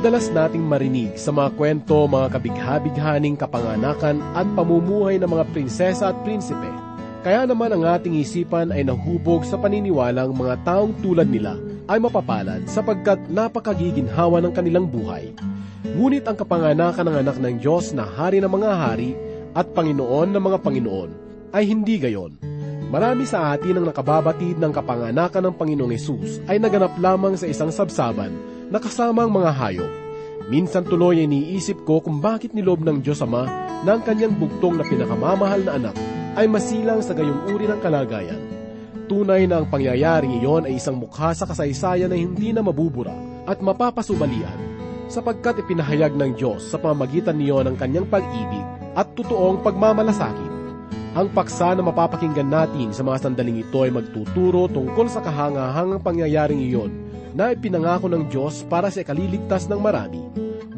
Madalas nating marinig sa mga kwento mga kabigha-bighaning kapanganakan at pamumuhay ng mga prinsesa at prinsipe. Kaya naman ang ating isipan ay nahubog sa paniniwalang mga taong tulad nila ay mapapalad sapagkat napakagiginhawa ng kanilang buhay. Ngunit ang kapanganakan ng anak ng Diyos na hari ng mga hari at Panginoon ng mga Panginoon ay hindi gayon. Marami sa atin ang nakababatid ng kapanganakan ng Panginoong Yesus ay naganap lamang sa isang sabsaban na ang mga hayop. Minsan tuloy ay iniisip ko kung bakit nilob ng Diyos Ama na ang kanyang bugtong na pinakamamahal na anak ay masilang sa gayong uri ng kalagayan. Tunay na ang pangyayaring iyon ay isang mukha sa kasaysayan na hindi na mabubura at mapapasubalian sapagkat ipinahayag ng Diyos sa pamamagitan niyo ng kanyang pag-ibig at totoong pagmamalasakit. Ang paksa na mapapakinggan natin sa mga sandaling ito ay magtuturo tungkol sa kahangahangang pangyayaring iyon na ipinangako ng Diyos para sa ikaliligtas ng marami.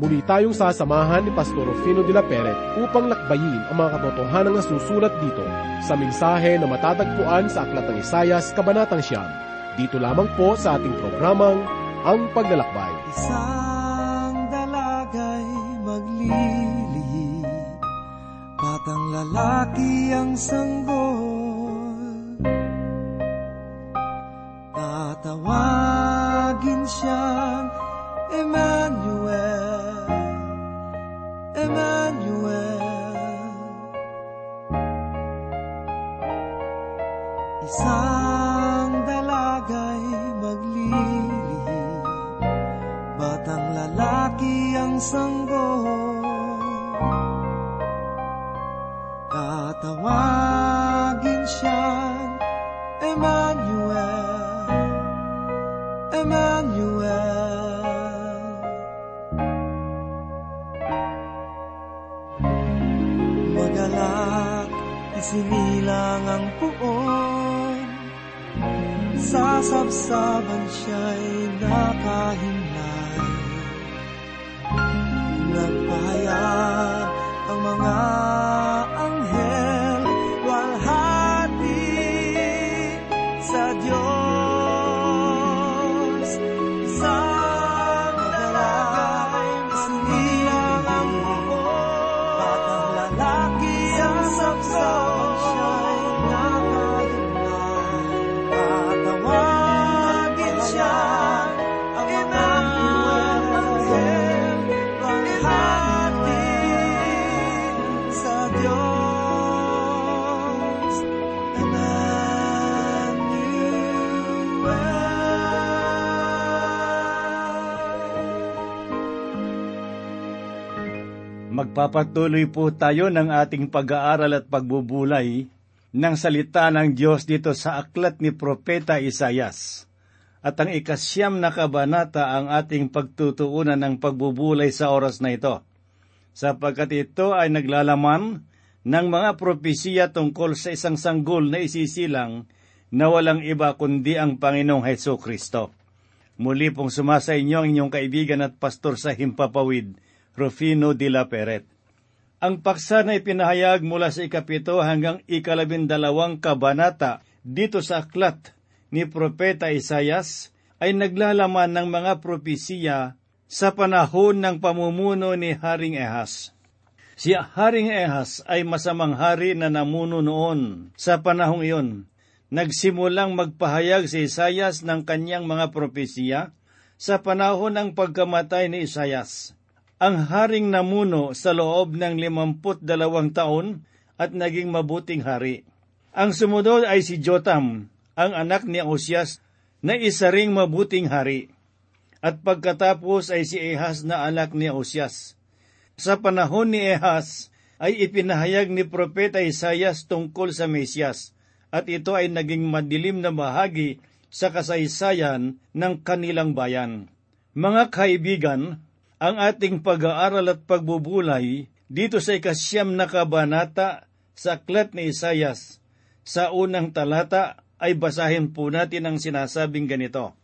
Muli tayong sasamahan ni Pastor Rufino de la Peret upang lakbayin ang mga katotohanan na susulat dito sa mensahe na matatagpuan sa Aklat ng Isayas, Kabanatang Siyam. Dito lamang po sa ating programang Ang Paglalakbay. Isang dalagay maglilihim Batang lalaki ang sanggol Tatawagin siyang Emmanuel. Emmanuel. Isang dalagay maglilihim Batang lalaki ang sanggol. Tatawagin siyang isinilang ang puon Sasabsaban siya'y nakahimlay. Nagpahayag ang mga Emmanuel Magpapatuloy po tayo ng ating pag-aaral at pagbubulay ng salita ng Diyos dito sa aklat ni Propeta Isayas. At ang ikasyam na kabanata ang ating pagtutuunan ng pagbubulay sa oras na ito, sapagkat ito ay naglalaman ng mga propesiya tungkol sa isang sanggol na isisilang na walang iba kundi ang Panginoong Heso Kristo. Muli pong sumasa inyo ang inyong kaibigan at pastor sa Himpapawid, Rufino de la Peret. Ang paksa na ipinahayag mula sa ikapito hanggang ikalabindalawang kabanata dito sa aklat ni Propeta Isayas ay naglalaman ng mga propesiya sa panahon ng pamumuno ni Haring Ehas. Si Haring Ehas ay masamang hari na namuno noon sa panahong iyon. Nagsimulang magpahayag si Isayas ng kanyang mga propesiya sa panahon ng pagkamatay ni Isayas ang haring namuno sa loob ng limamput dalawang taon at naging mabuting hari. Ang sumunod ay si Jotam, ang anak ni Osias, na isa ring mabuting hari. At pagkatapos ay si Ehas na anak ni Osias. Sa panahon ni Ehas ay ipinahayag ni Propeta Isayas tungkol sa Mesyas, at ito ay naging madilim na bahagi sa kasaysayan ng kanilang bayan. Mga kaibigan, ang ating pag-aaral at pagbubulay dito sa ikasyam na kabanata sa aklat ni Isayas. Sa unang talata ay basahin po natin ang sinasabing ganito.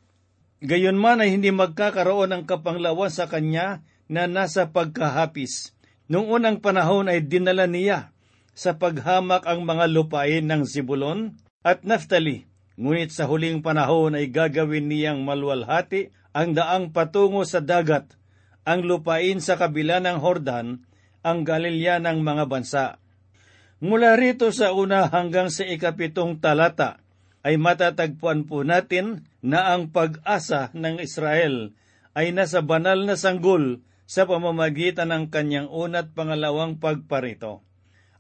Gayon man ay hindi magkakaroon ng kapanglawan sa kanya na nasa pagkahapis. Noong unang panahon ay dinala niya sa paghamak ang mga lupain ng Sibulon at Naftali. Ngunit sa huling panahon ay gagawin niyang malwalhati ang daang patungo sa dagat ang lupain sa kabila ng Hordan, ang Galilea ng mga bansa. Mula rito sa una hanggang sa ikapitong talata, ay matatagpuan po natin na ang pag-asa ng Israel ay nasa banal na sanggol sa pamamagitan ng kanyang una't pangalawang pagparito.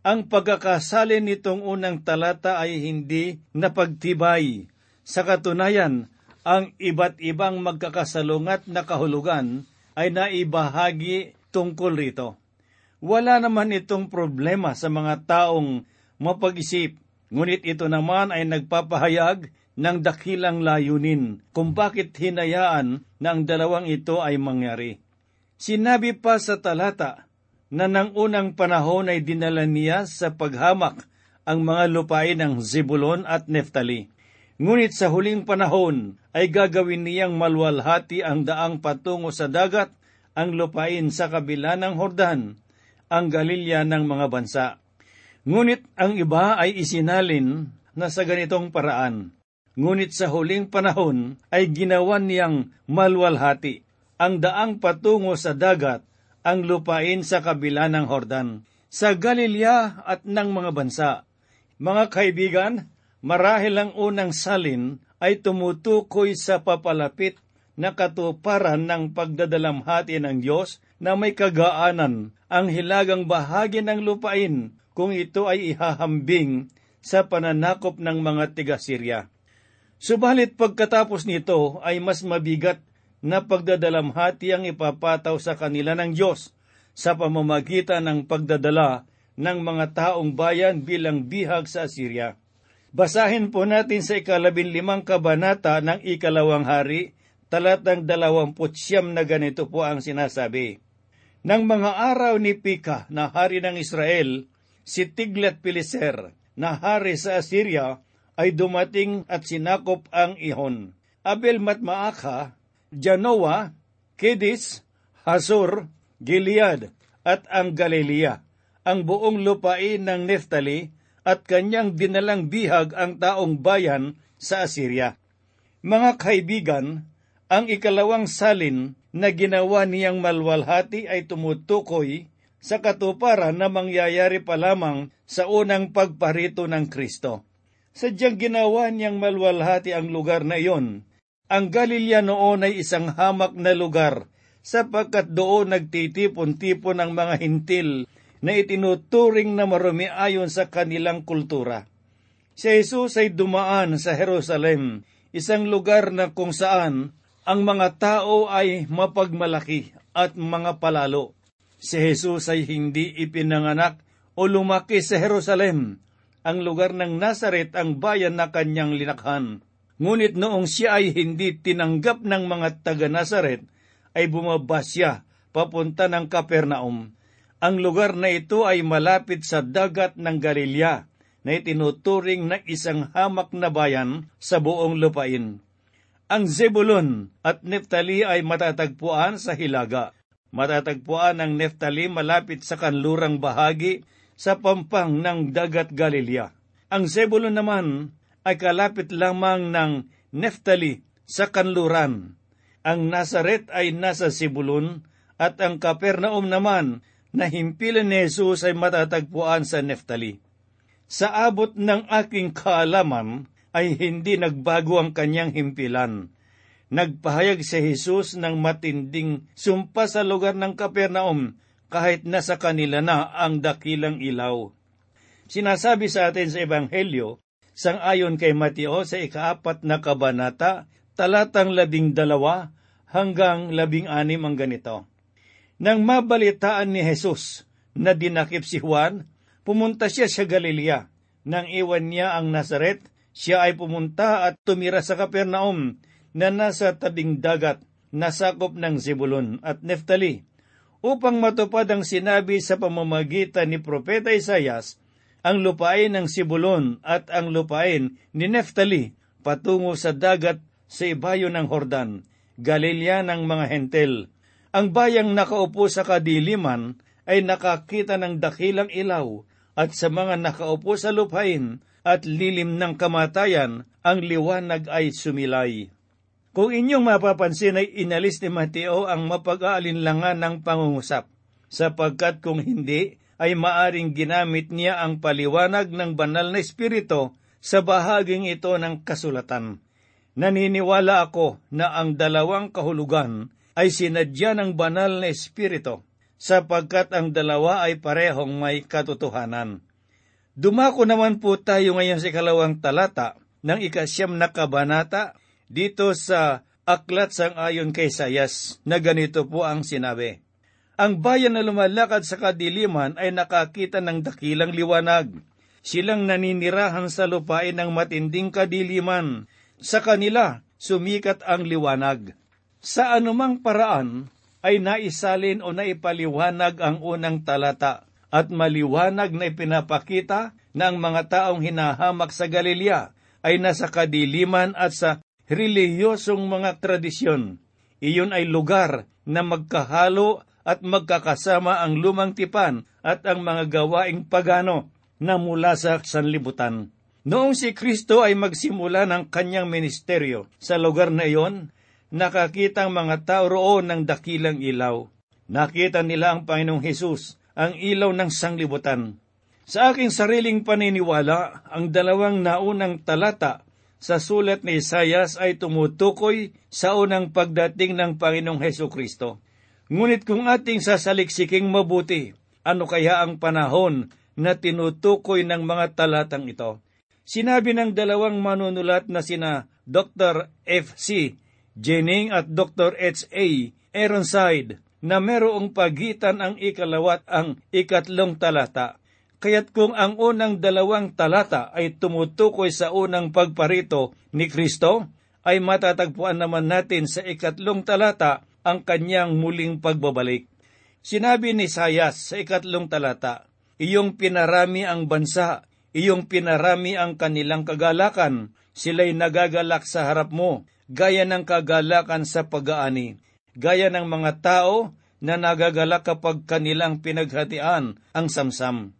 Ang pagkakasali nitong unang talata ay hindi napagtibay. Sa katunayan, ang iba't ibang magkakasalungat na kahulugan ay naibahagi tungkol rito. Wala naman itong problema sa mga taong mapag-isip, ngunit ito naman ay nagpapahayag ng dakilang layunin kung bakit hinayaan na ang dalawang ito ay mangyari. Sinabi pa sa talata na nang unang panahon ay dinala niya sa paghamak ang mga lupain ng Zebulon at Neftali. Ngunit sa huling panahon ay gagawin niyang malwalhati ang daang patungo sa dagat, ang lupain sa kabila ng Hordan, ang Galilya ng mga bansa. Ngunit ang iba ay isinalin na sa ganitong paraan. Ngunit sa huling panahon ay ginawan niyang malwalhati ang daang patungo sa dagat ang lupain sa kabila ng Hordan, sa Galilea at ng mga bansa. Mga kaibigan, marahil ang unang salin ay tumutukoy sa papalapit na katuparan ng pagdadalamhati ng Diyos na may kagaanan ang hilagang bahagi ng lupain kung ito ay ihahambing sa pananakop ng mga tiga-Sirya. Subalit pagkatapos nito ay mas mabigat na pagdadalamhati ang ipapataw sa kanila ng Diyos sa pamamagitan ng pagdadala ng mga taong bayan bilang bihag sa Assyria. Basahin po natin sa ikalabin limang kabanata ng ikalawang hari, talatang dalawamput siyam na ganito po ang sinasabi. Nang mga araw ni Pika na hari ng Israel, si Tiglat Pileser na hari sa Assyria ay dumating at sinakop ang ihon. Abel Matmaaka, Janoa, Kedis, Hazor, Gilead at ang Galilea, ang buong lupain ng Neftali at kanyang dinalang bihag ang taong bayan sa Assyria. Mga kaibigan, ang ikalawang salin na ginawa niyang malwalhati ay tumutukoy sa katuparan na mangyayari pa lamang sa unang pagparito ng Kristo. Sadyang ginawa niyang malwalhati ang lugar na iyon. Ang Galilea noon ay isang hamak na lugar sapagkat doon nagtitipon-tipon ang mga hintil na itinuturing na marumi ayon sa kanilang kultura. Si Jesus ay dumaan sa Jerusalem, isang lugar na kung saan ang mga tao ay mapagmalaki at mga palalo. Si Jesus ay hindi ipinanganak o lumaki sa Jerusalem, ang lugar ng Nazaret ang bayan na kanyang linakhan. Ngunit noong siya ay hindi tinanggap ng mga taga-Nazaret, ay bumaba siya papunta ng Kapernaum. Ang lugar na ito ay malapit sa dagat ng Galilea na itinuturing na isang hamak na bayan sa buong lupain. Ang Zebulon at Neftali ay matatagpuan sa Hilaga. Matatagpuan ang Neftali malapit sa kanlurang bahagi sa pampang ng dagat Galilea. Ang Zebulon naman ay kalapit lamang ng Neftali sa kanluran ang Nazaret ay nasa Sibulun at ang Kapernaum naman na himpilan ni Jesus ay matatagpuan sa Neftali. Sa abot ng aking kaalaman ay hindi nagbago ang kanyang himpilan. Nagpahayag si Jesus ng matinding sumpa sa lugar ng Kapernaum kahit nasa kanila na ang dakilang ilaw. Sinasabi sa atin sa Ebanghelyo, sang ayon kay Mateo sa ikaapat na kabanata, talatang labing dalawa hanggang labing anim ang ganito. Nang mabalitaan ni Jesus na dinakip si Juan, pumunta siya sa Galilea. Nang iwan niya ang Nazaret, siya ay pumunta at tumira sa Kapernaum na nasa tabing dagat, nasakop ng Zebulun at Neftali, upang matupad ang sinabi sa pamamagitan ni Propeta Isayas, ang lupain ng Sibulon at ang lupain ni Neftali patungo sa dagat sa ibayo ng Hordan, Galilea ng mga hentel. Ang bayang nakaupo sa kadiliman ay nakakita ng dakilang ilaw at sa mga nakaupo sa lupain at lilim ng kamatayan, ang liwanag ay sumilay. Kung inyong mapapansin ay inalis ni Mateo ang mapag-aalinlangan ng pangungusap, sapagkat kung hindi ay maaring ginamit niya ang paliwanag ng banal na espiritu sa bahaging ito ng kasulatan. Naniniwala ako na ang dalawang kahulugan ay sinadya ng banal na espiritu, sapagkat ang dalawa ay parehong may katotohanan. Dumako naman po tayo ngayon sa kalawang talata ng ikasyam na kabanata dito sa aklat sang ayon kay Sayas na ganito po ang sinabi. Ang bayan na lumalakad sa kadiliman ay nakakita ng dakilang liwanag. Silang naninirahan sa lupain ng matinding kadiliman. Sa kanila, sumikat ang liwanag. Sa anumang paraan, ay naisalin o naipaliwanag ang unang talata at maliwanag na ipinapakita na ang mga taong hinahamak sa Galilea ay nasa kadiliman at sa relihiyosong mga tradisyon. Iyon ay lugar na magkahalo at magkakasama ang lumang tipan at ang mga gawaing pagano na mula sa sanlibutan. Noong si Kristo ay magsimula ng kanyang ministeryo sa lugar na iyon, nakakita ang mga tao roon ng dakilang ilaw. Nakita nila ang Panginoong Hesus, ang ilaw ng sanglibutan. Sa aking sariling paniniwala, ang dalawang naunang talata sa sulat ni Isayas ay tumutukoy sa unang pagdating ng Panginoong Heso Kristo. Ngunit kung ating sasaliksiking mabuti, ano kaya ang panahon na tinutukoy ng mga talatang ito? Sinabi ng dalawang manunulat na sina Dr. F.C. Jennings at Dr. H.A. Ironside na merong pagitan ang ikalawat ang ikatlong talata. Kaya't kung ang unang dalawang talata ay tumutukoy sa unang pagparito ni Kristo, ay matatagpuan naman natin sa ikatlong talata ang kanyang muling pagbabalik. Sinabi ni Sayas sa ikatlong talata, Iyong pinarami ang bansa, iyong pinarami ang kanilang kagalakan, sila'y nagagalak sa harap mo, gaya ng kagalakan sa pag-aani, gaya ng mga tao na nagagalak kapag kanilang pinaghatian ang samsam.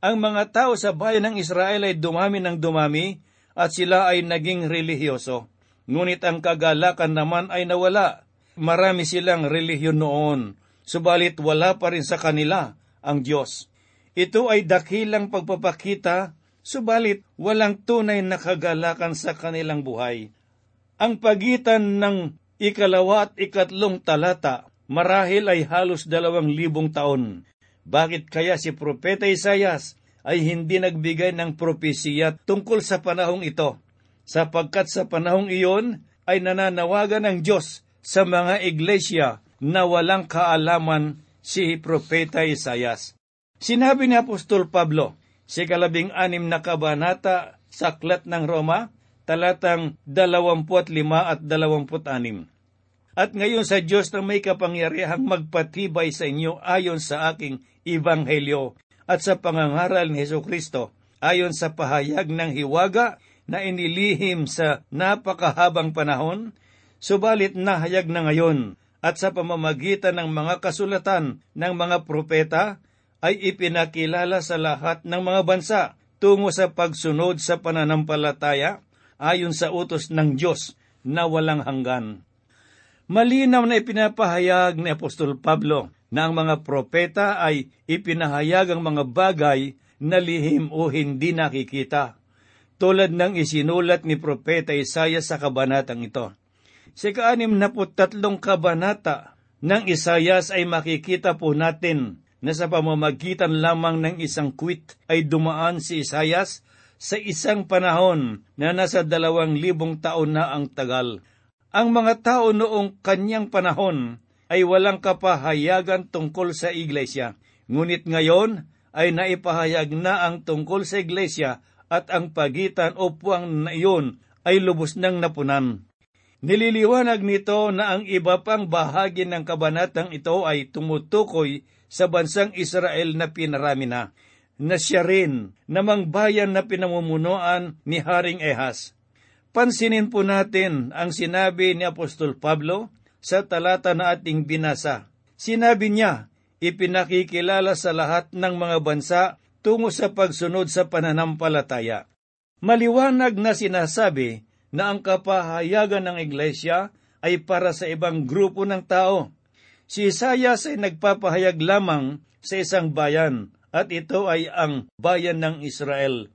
Ang mga tao sa bayan ng Israel ay dumami ng dumami at sila ay naging relihiyoso. Ngunit ang kagalakan naman ay nawala marami silang relihiyon noon, subalit wala pa rin sa kanila ang Diyos. Ito ay dakilang pagpapakita, subalit walang tunay na kagalakan sa kanilang buhay. Ang pagitan ng ikalawa at ikatlong talata marahil ay halos dalawang libong taon. Bakit kaya si Propeta Isayas ay hindi nagbigay ng propesiya tungkol sa panahong ito? Sapagkat sa panahong iyon ay nananawagan ng Diyos sa mga iglesia na walang kaalaman si Propeta Isayas. Sinabi ni Apostol Pablo si kalabing anim na kabanata sa Aklat ng Roma, talatang 25 at 26. At ngayon sa Diyos na may kapangyarihang magpatibay sa inyo ayon sa aking ibanghelyo at sa pangangaral ni Heso Kristo, ayon sa pahayag ng hiwaga na inilihim sa napakahabang panahon, Subalit nahayag na ngayon at sa pamamagitan ng mga kasulatan ng mga propeta ay ipinakilala sa lahat ng mga bansa tungo sa pagsunod sa pananampalataya ayon sa utos ng Diyos na walang hanggan. Malinaw na ipinapahayag ni Apostol Pablo na ang mga propeta ay ipinahayag ang mga bagay na lihim o hindi nakikita, tulad ng isinulat ni Propeta Isaiah sa kabanatang ito. Sa kaanim na kabanata ng Isayas ay makikita po natin na sa pamamagitan lamang ng isang kwit ay dumaan si Isayas sa isang panahon na nasa dalawang libong taon na ang tagal. Ang mga tao noong kanyang panahon ay walang kapahayagan tungkol sa iglesia, ngunit ngayon ay naipahayag na ang tungkol sa iglesia at ang pagitan o puwang na iyon ay lubos ng napunan. Nililiwanag nito na ang iba pang bahagi ng kabanatang ito ay tumutukoy sa bansang Israel na pinarami na, na siya rin namang bayan na pinamumunuan ni Haring Ehas. Pansinin po natin ang sinabi ni Apostol Pablo sa talata na ating binasa. Sinabi niya, ipinakikilala sa lahat ng mga bansa tungo sa pagsunod sa pananampalataya. Maliwanag na sinasabi na ang kapahayagan ng iglesia ay para sa ibang grupo ng tao. Si Isayas ay nagpapahayag lamang sa isang bayan at ito ay ang bayan ng Israel.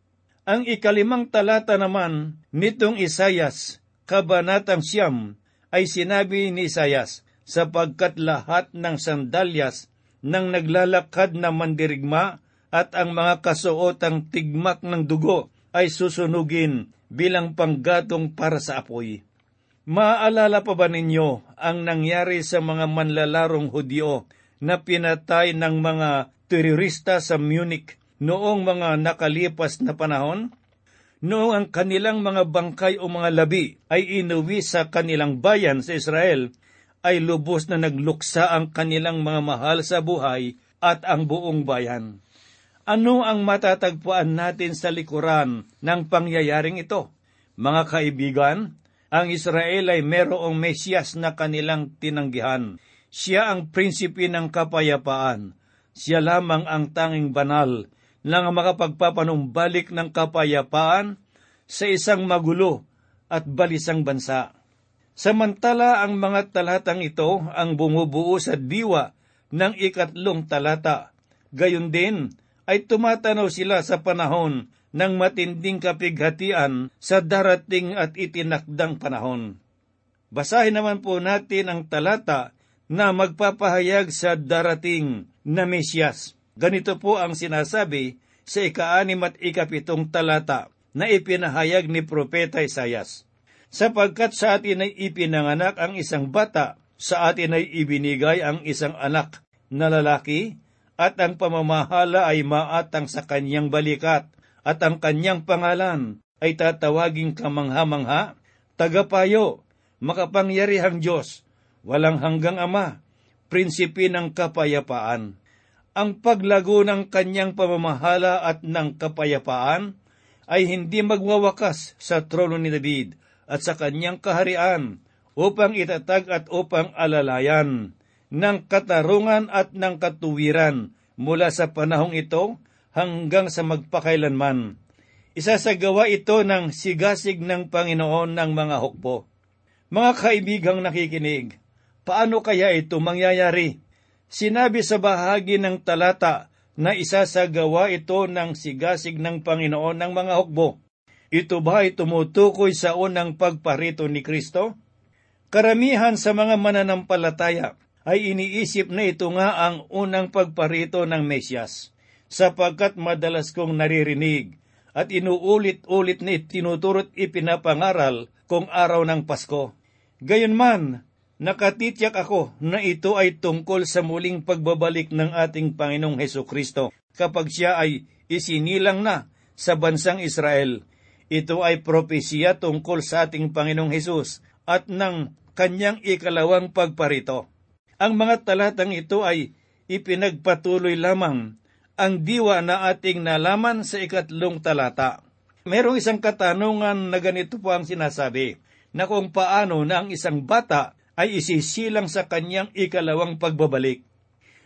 Ang ikalimang talata naman nitong Isayas, kabanatang siyam, ay sinabi ni Isayas, sapagkat lahat ng sandalyas ng naglalakad na mandirigma at ang mga kasuotang tigmak ng dugo ay susunugin bilang panggatong para sa apoy. Maaalala pa ba ninyo ang nangyari sa mga manlalarong Hudyo na pinatay ng mga terorista sa Munich noong mga nakalipas na panahon? Noong ang kanilang mga bangkay o mga labi ay inuwi sa kanilang bayan sa Israel, ay lubos na nagluksa ang kanilang mga mahal sa buhay at ang buong bayan. Ano ang matatagpuan natin sa likuran ng pangyayaring ito? Mga kaibigan, ang Israel ay merong Mesyas na kanilang tinanggihan. Siya ang prinsipi ng kapayapaan. Siya lamang ang tanging banal na makapagpapanumbalik ng kapayapaan sa isang magulo at balisang bansa. Samantala ang mga talatang ito ang bumubuo sa diwa ng ikatlong talata. Gayon din ay tumatanaw sila sa panahon ng matinding kapighatian sa darating at itinakdang panahon. Basahin naman po natin ang talata na magpapahayag sa darating na Mesyas. Ganito po ang sinasabi sa ikaanim at ikapitong talata na ipinahayag ni Propeta Isayas sapagkat sa atin ay ipinanganak ang isang bata, sa atin ay ibinigay ang isang anak na lalaki, at ang pamamahala ay maatang sa kanyang balikat, at ang kanyang pangalan ay tatawaging kamangha-mangha, tagapayo, makapangyarihang Diyos, walang hanggang Ama, prinsipi ng kapayapaan. Ang paglago ng kanyang pamamahala at ng kapayapaan ay hindi magwawakas sa trono ni David, at sa kanyang kaharian upang itatag at upang alalayan ng katarungan at ng katuwiran mula sa panahong ito hanggang sa magpakailanman. Isasagawa ito ng sigasig ng Panginoon ng mga hukbo. Mga kaibigang nakikinig, paano kaya ito mangyayari? Sinabi sa bahagi ng talata na isasagawa ito ng sigasig ng Panginoon ng mga hukbo. Ito ba ay tumutukoy sa unang pagparito ni Kristo? Karamihan sa mga mananampalataya ay iniisip na ito nga ang unang pagparito ng Mesyas, sapagkat madalas kong naririnig at inuulit-ulit na tinuturot ipinapangaral kung araw ng Pasko. Gayunman, nakatityak ako na ito ay tungkol sa muling pagbabalik ng ating Panginoong Heso Kristo kapag siya ay isinilang na sa bansang Israel ito ay propesya tungkol sa ating Panginoong Hesus at ng kanyang ikalawang pagparito. Ang mga talatang ito ay ipinagpatuloy lamang ang diwa na ating nalaman sa ikatlong talata. Merong isang katanungan na ganito po ang sinasabi, na kung paano na ang isang bata ay isisilang sa kanyang ikalawang pagbabalik.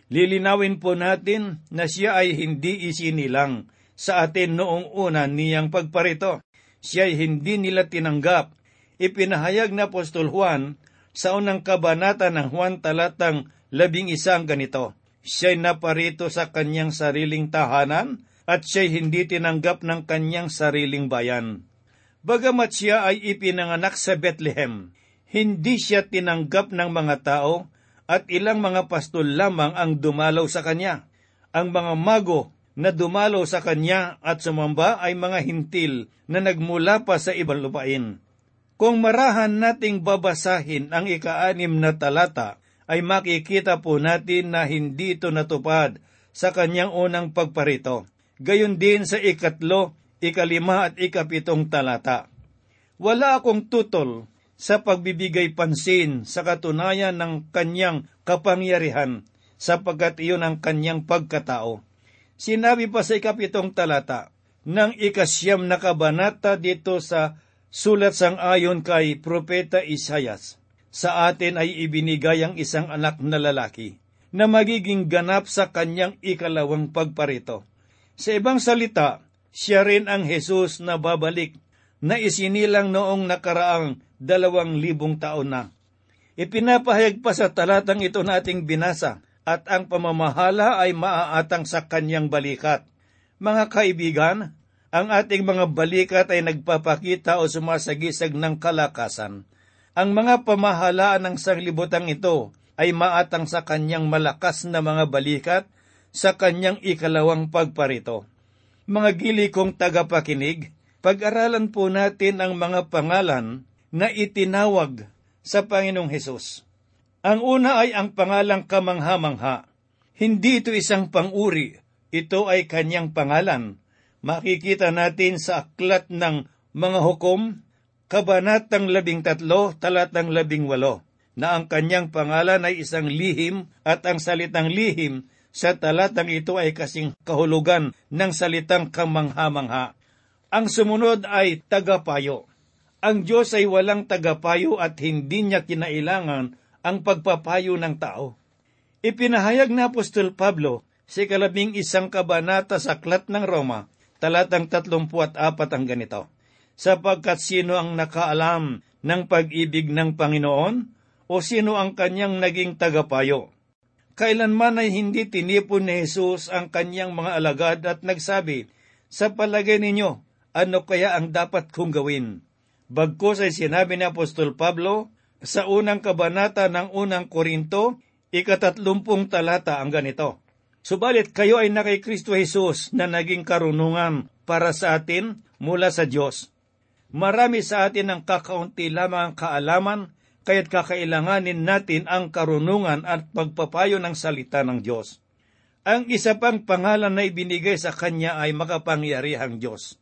Lilinawin po natin na siya ay hindi isinilang sa atin noong una niyang pagparito siya'y hindi nila tinanggap. Ipinahayag na Apostol Juan sa unang kabanata ng Juan talatang labing isang ganito. Siya'y naparito sa kanyang sariling tahanan at siya'y hindi tinanggap ng kanyang sariling bayan. Bagamat siya ay ipinanganak sa Bethlehem, hindi siya tinanggap ng mga tao at ilang mga pastol lamang ang dumalaw sa kanya. Ang mga mago na dumalo sa kanya at sumamba ay mga hintil na nagmula pa sa ibang lupain. Kung marahan nating babasahin ang ikaanim na talata, ay makikita po natin na hindi ito natupad sa kanyang unang pagparito. Gayon din sa ikatlo, ikalima at ikapitong talata. Wala akong tutol sa pagbibigay pansin sa katunayan ng kanyang kapangyarihan sapagkat iyon ang kanyang pagkatao Sinabi pa sa ikapitong talata ng ikasyam na kabanata dito sa sulat sang ayon kay Propeta Isayas. Sa atin ay ibinigay ang isang anak na lalaki na magiging ganap sa kanyang ikalawang pagparito. Sa ibang salita, siya rin ang Jesus na babalik na isinilang noong nakaraang dalawang libong taon na. Ipinapahayag pa sa talatang ito nating binasa at ang pamamahala ay maaatang sa kanyang balikat. Mga kaibigan, ang ating mga balikat ay nagpapakita o sumasagisag ng kalakasan. Ang mga pamahalaan ng sanglibotang ito ay maatang sa kanyang malakas na mga balikat sa kanyang ikalawang pagparito. Mga gili kong tagapakinig, pag-aralan po natin ang mga pangalan na itinawag sa Panginoong Hesus. Ang una ay ang pangalang kamangha-mangha. Hindi ito isang panguri, ito ay kanyang pangalan. Makikita natin sa aklat ng mga hukom, Kabanatang labing tatlo, talatang labing walo, na ang kanyang pangalan ay isang lihim at ang salitang lihim sa talatang ito ay kasing kahulugan ng salitang kamangha-mangha. Ang sumunod ay tagapayo. Ang Diyos ay walang tagapayo at hindi niya kinailangan ang pagpapayo ng tao. Ipinahayag na Apostol Pablo sa kalabing isang kabanata sa Aklat ng Roma, talatang 34 ang ganito sapagkat sino ang nakaalam ng pag-ibig ng Panginoon o sino ang kanyang naging tagapayo. Kailanman ay hindi tinipon ni Jesus ang kanyang mga alagad at nagsabi, Sa palagay ninyo, ano kaya ang dapat kong gawin? Bagkus ay sinabi ni Apostol Pablo sa unang kabanata ng unang Korinto, ikatatlumpung talata ang ganito. Subalit kayo ay na kay Kristo Jesus na naging karunungan para sa atin mula sa Diyos Marami sa atin ang kakaunti lamang ang kaalaman, kaya't kakailanganin natin ang karunungan at pagpapayo ng salita ng Diyos. Ang isa pang pangalan na ibinigay sa kanya ay makapangyarihang Diyos.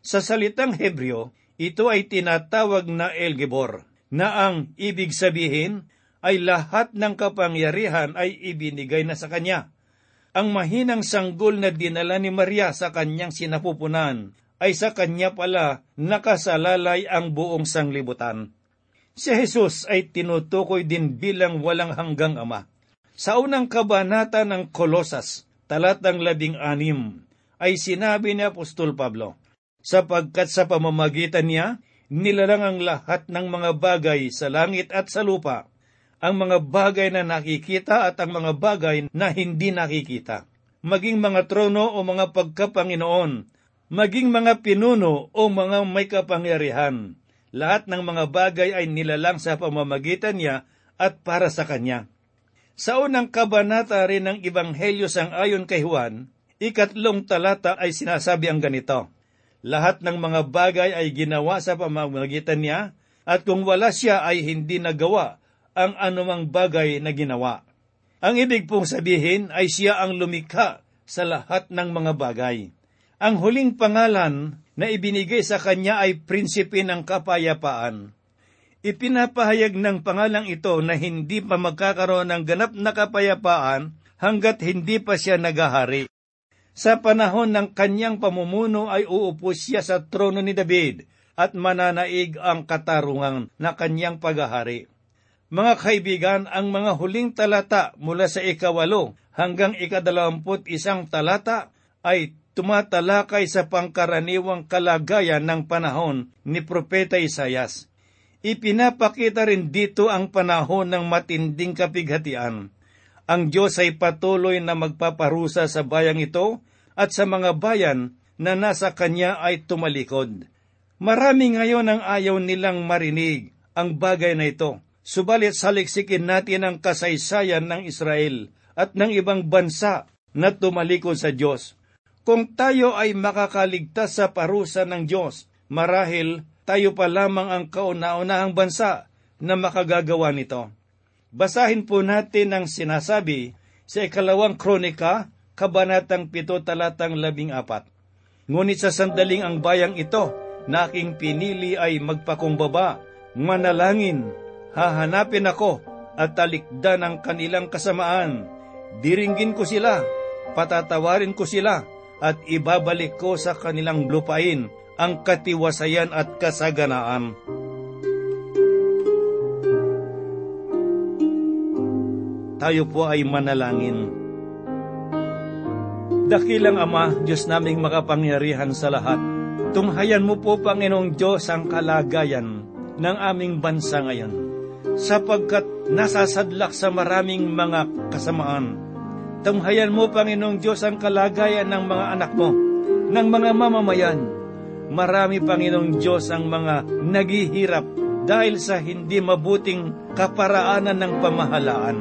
Sa salitang Hebreo, ito ay tinatawag na El Gibor, na ang ibig sabihin ay lahat ng kapangyarihan ay ibinigay na sa kanya. Ang mahinang sanggol na dinala ni Maria sa kanyang sinapupunan ay sa kanya pala nakasalalay ang buong sanglibutan. Si Jesus ay tinutukoy din bilang walang hanggang ama. Sa unang kabanata ng Kolosas, talatang labing anim, ay sinabi ni Apostol Pablo, sapagkat sa pamamagitan niya, nilalang ang lahat ng mga bagay sa langit at sa lupa, ang mga bagay na nakikita at ang mga bagay na hindi nakikita, maging mga trono o mga pagkapanginoon, maging mga pinuno o mga may kapangyarihan. Lahat ng mga bagay ay nilalang sa pamamagitan niya at para sa kanya. Sa unang kabanata rin ng Ebanghelyo sang ayon kay Juan, ikatlong talata ay sinasabi ang ganito, Lahat ng mga bagay ay ginawa sa pamamagitan niya, at kung wala siya ay hindi nagawa ang anumang bagay na ginawa. Ang ibig pong sabihin ay siya ang lumikha sa lahat ng mga bagay. Ang huling pangalan na ibinigay sa kanya ay prinsipe ng kapayapaan. Ipinapahayag ng pangalang ito na hindi pa magkakaroon ng ganap na kapayapaan hanggat hindi pa siya nagahari. Sa panahon ng kanyang pamumuno ay uupo siya sa trono ni David at mananaig ang katarungan na kanyang paghahari. Mga kaibigan, ang mga huling talata mula sa ikawalo hanggang ikadalawamput isang talata ay tumatalakay sa pangkaraniwang kalagayan ng panahon ni Propeta Isayas. Ipinapakita rin dito ang panahon ng matinding kapighatian. Ang Diyos ay patuloy na magpaparusa sa bayang ito at sa mga bayan na nasa Kanya ay tumalikod. Marami ngayon ang ayaw nilang marinig ang bagay na ito. Subalit saliksikin natin ang kasaysayan ng Israel at ng ibang bansa na tumalikod sa Diyos. Kung tayo ay makakaligtas sa parusa ng Diyos, marahil tayo pa lamang ang kauna-unahang bansa na makagagawa nito. Basahin po natin ang sinasabi sa ikalawang kronika, kabanatang pito talatang labing apat. Ngunit sa sandaling ang bayang ito na aking pinili ay magpakumbaba, manalangin, hahanapin ako at talikdan ang kanilang kasamaan. Diringgin ko sila, patatawarin ko sila, at ibabalik ko sa kanilang lupain ang katiwasayan at kasaganaan. Tayo po ay manalangin. Dakilang Ama, Diyos naming makapangyarihan sa lahat, Tunghayan mo po, Panginoong Diyos, ang kalagayan ng aming bansa ngayon, sapagkat nasasadlak sa maraming mga kasamaan. Tunghayan mo, Panginoong Diyos, ang kalagayan ng mga anak mo, ng mga mamamayan. Marami, Panginoong Diyos, ang mga naghihirap dahil sa hindi mabuting kaparaanan ng pamahalaan.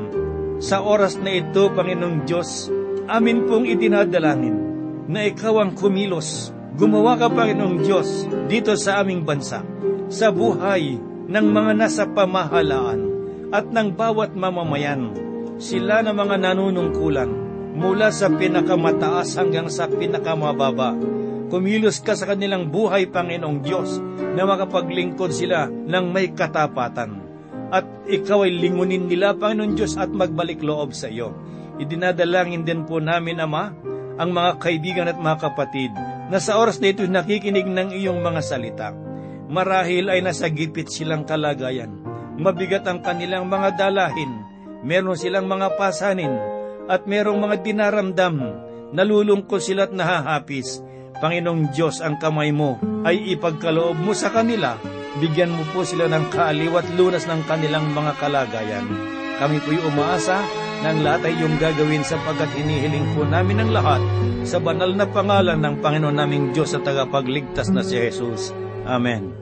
Sa oras na ito, Panginoong Diyos, amin pong idinadalangin na ikaw ang kumilos. Gumawa ka, Panginoong Diyos, dito sa aming bansa, sa buhay ng mga nasa pamahalaan at ng bawat mamamayan. Sila na mga nanunungkulan mula sa pinakamataas hanggang sa pinakamababa. Kumilos ka sa kanilang buhay, Panginoong Diyos, na makapaglingkod sila ng may katapatan. At ikaw ay lingunin nila, Panginoong Diyos, at magbalik loob sa iyo. Idinadalangin din po namin, Ama, ang mga kaibigan at mga kapatid na sa oras na ito nakikinig ng iyong mga salita. Marahil ay nasa gipit silang kalagayan. Mabigat ang kanilang mga dalahin. Meron silang mga pasanin at merong mga dinaramdam. Nalulungkot sila at nahahapis. Panginoong Diyos, ang kamay mo ay ipagkaloob mo sa kanila. Bigyan mo po sila ng kaaliw at lunas ng kanilang mga kalagayan. Kami po'y umaasa ng lahat ay iyong gagawin sapagkat hinihiling po namin ang lahat sa banal na pangalan ng Panginoon naming Diyos at tagapagligtas na si Jesus. Amen.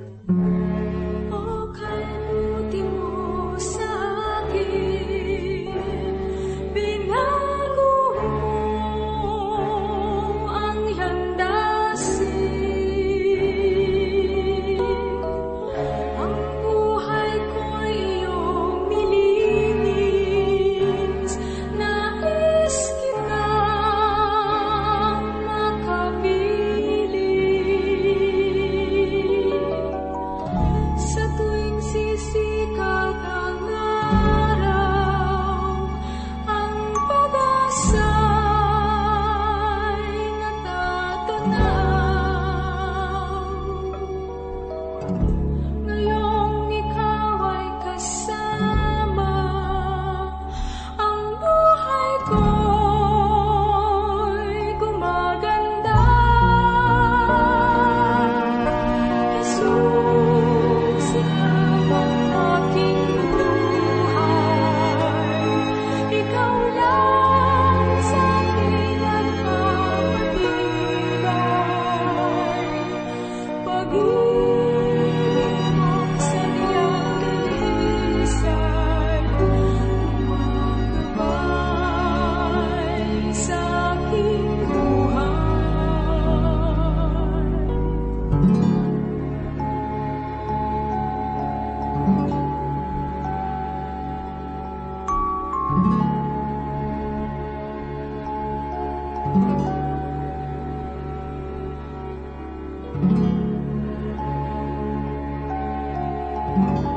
Sa